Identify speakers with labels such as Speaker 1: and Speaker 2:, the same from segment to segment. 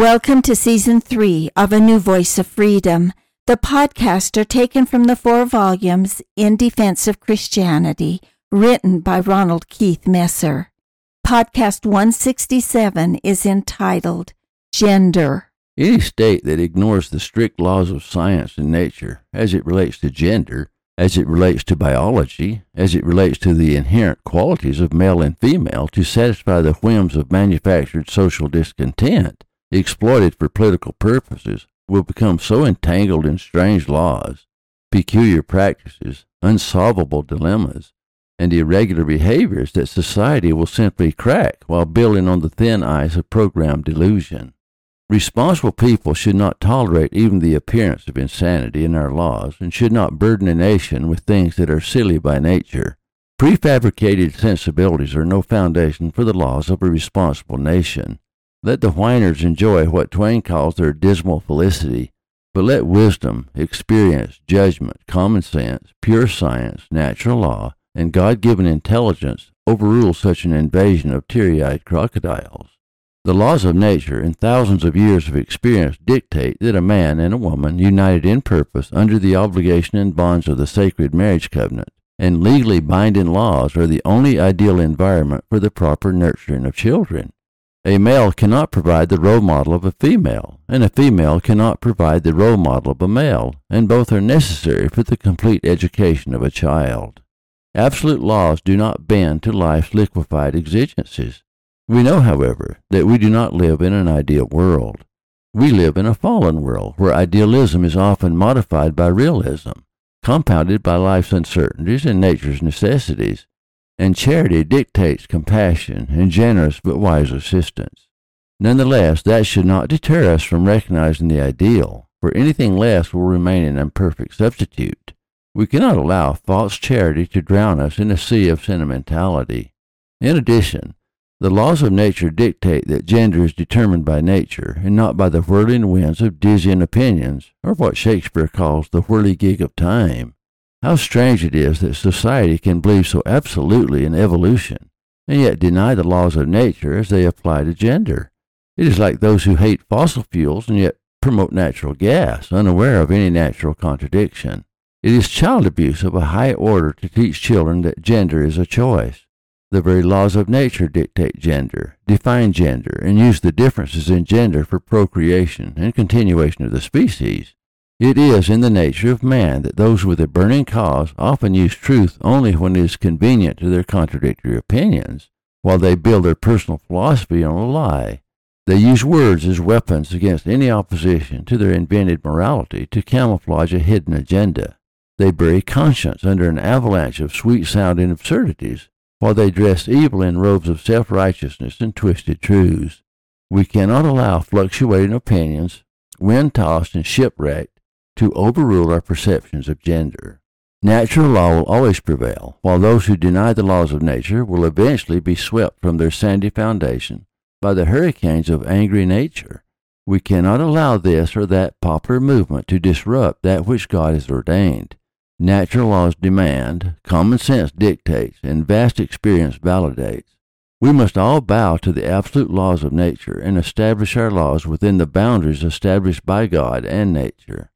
Speaker 1: Welcome to season three of A New Voice of Freedom. The podcasts are taken from the four volumes In Defense of Christianity, written by Ronald Keith Messer. Podcast 167 is entitled Gender.
Speaker 2: Any state that ignores the strict laws of science and nature as it relates to gender, as it relates to biology, as it relates to the inherent qualities of male and female to satisfy the whims of manufactured social discontent, exploited for political purposes, will become so entangled in strange laws, peculiar practices, unsolvable dilemmas, and irregular behaviors that society will simply crack while building on the thin ice of programmed delusion. Responsible people should not tolerate even the appearance of insanity in our laws and should not burden a nation with things that are silly by nature. Prefabricated sensibilities are no foundation for the laws of a responsible nation. Let the whiners enjoy what Twain calls their dismal felicity, but let wisdom, experience, judgment, common sense, pure science, natural law, and God given intelligence overrule such an invasion of teary eyed crocodiles. The laws of nature and thousands of years of experience dictate that a man and a woman united in purpose under the obligation and bonds of the sacred marriage covenant and legally binding laws are the only ideal environment for the proper nurturing of children. A male cannot provide the role model of a female, and a female cannot provide the role model of a male, and both are necessary for the complete education of a child. Absolute laws do not bend to life's liquefied exigencies. We know, however, that we do not live in an ideal world. We live in a fallen world where idealism is often modified by realism, compounded by life's uncertainties and nature's necessities, and charity dictates compassion and generous but wise assistance. Nonetheless, that should not deter us from recognizing the ideal, for anything less will remain an imperfect substitute. We cannot allow false charity to drown us in a sea of sentimentality. In addition, the laws of nature dictate that gender is determined by nature and not by the whirling winds of dizzying opinions, or what Shakespeare calls the whirligig of time. How strange it is that society can believe so absolutely in evolution and yet deny the laws of nature as they apply to gender. It is like those who hate fossil fuels and yet promote natural gas, unaware of any natural contradiction. It is child abuse of a high order to teach children that gender is a choice. The very laws of nature dictate gender, define gender, and use the differences in gender for procreation and continuation of the species. It is in the nature of man that those with a burning cause often use truth only when it is convenient to their contradictory opinions, while they build their personal philosophy on a lie. They use words as weapons against any opposition to their invented morality to camouflage a hidden agenda. They bury conscience under an avalanche of sweet sounding absurdities, while they dress evil in robes of self righteousness and twisted truths. We cannot allow fluctuating opinions, wind tossed and shipwrecked, to overrule our perceptions of gender. Natural law will always prevail, while those who deny the laws of nature will eventually be swept from their sandy foundation by the hurricanes of angry nature. We cannot allow this or that popular movement to disrupt that which God has ordained. Natural laws demand, common sense dictates, and vast experience validates. We must all bow to the absolute laws of nature and establish our laws within the boundaries established by God and nature.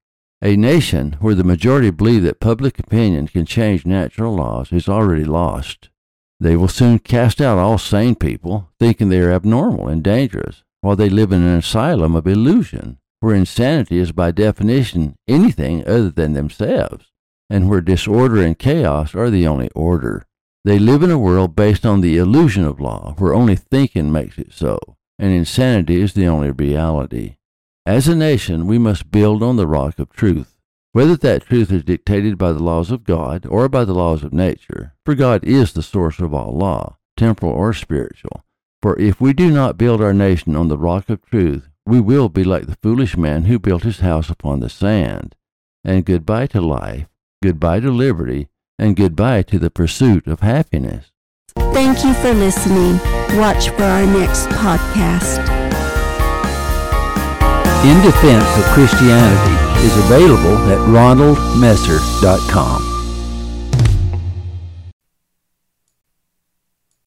Speaker 2: A nation where the majority believe that public opinion can change natural laws is already lost. They will soon cast out all sane people, thinking they are abnormal and dangerous, while they live in an asylum of illusion, where insanity is by definition anything other than themselves, and where disorder and chaos are the only order. They live in a world based on the illusion of law, where only thinking makes it so, and insanity is the only reality. As a nation, we must build on the rock of truth, whether that truth is dictated by the laws of God or by the laws of nature, for God is the source of all law, temporal or spiritual. For if we do not build our nation on the rock of truth, we will be like the foolish man who built his house upon the sand. And goodbye to life, goodbye to liberty, and goodbye to the pursuit of happiness.
Speaker 1: Thank you for listening. Watch for our next podcast.
Speaker 2: In Defense of Christianity is available at ronaldmesser.com.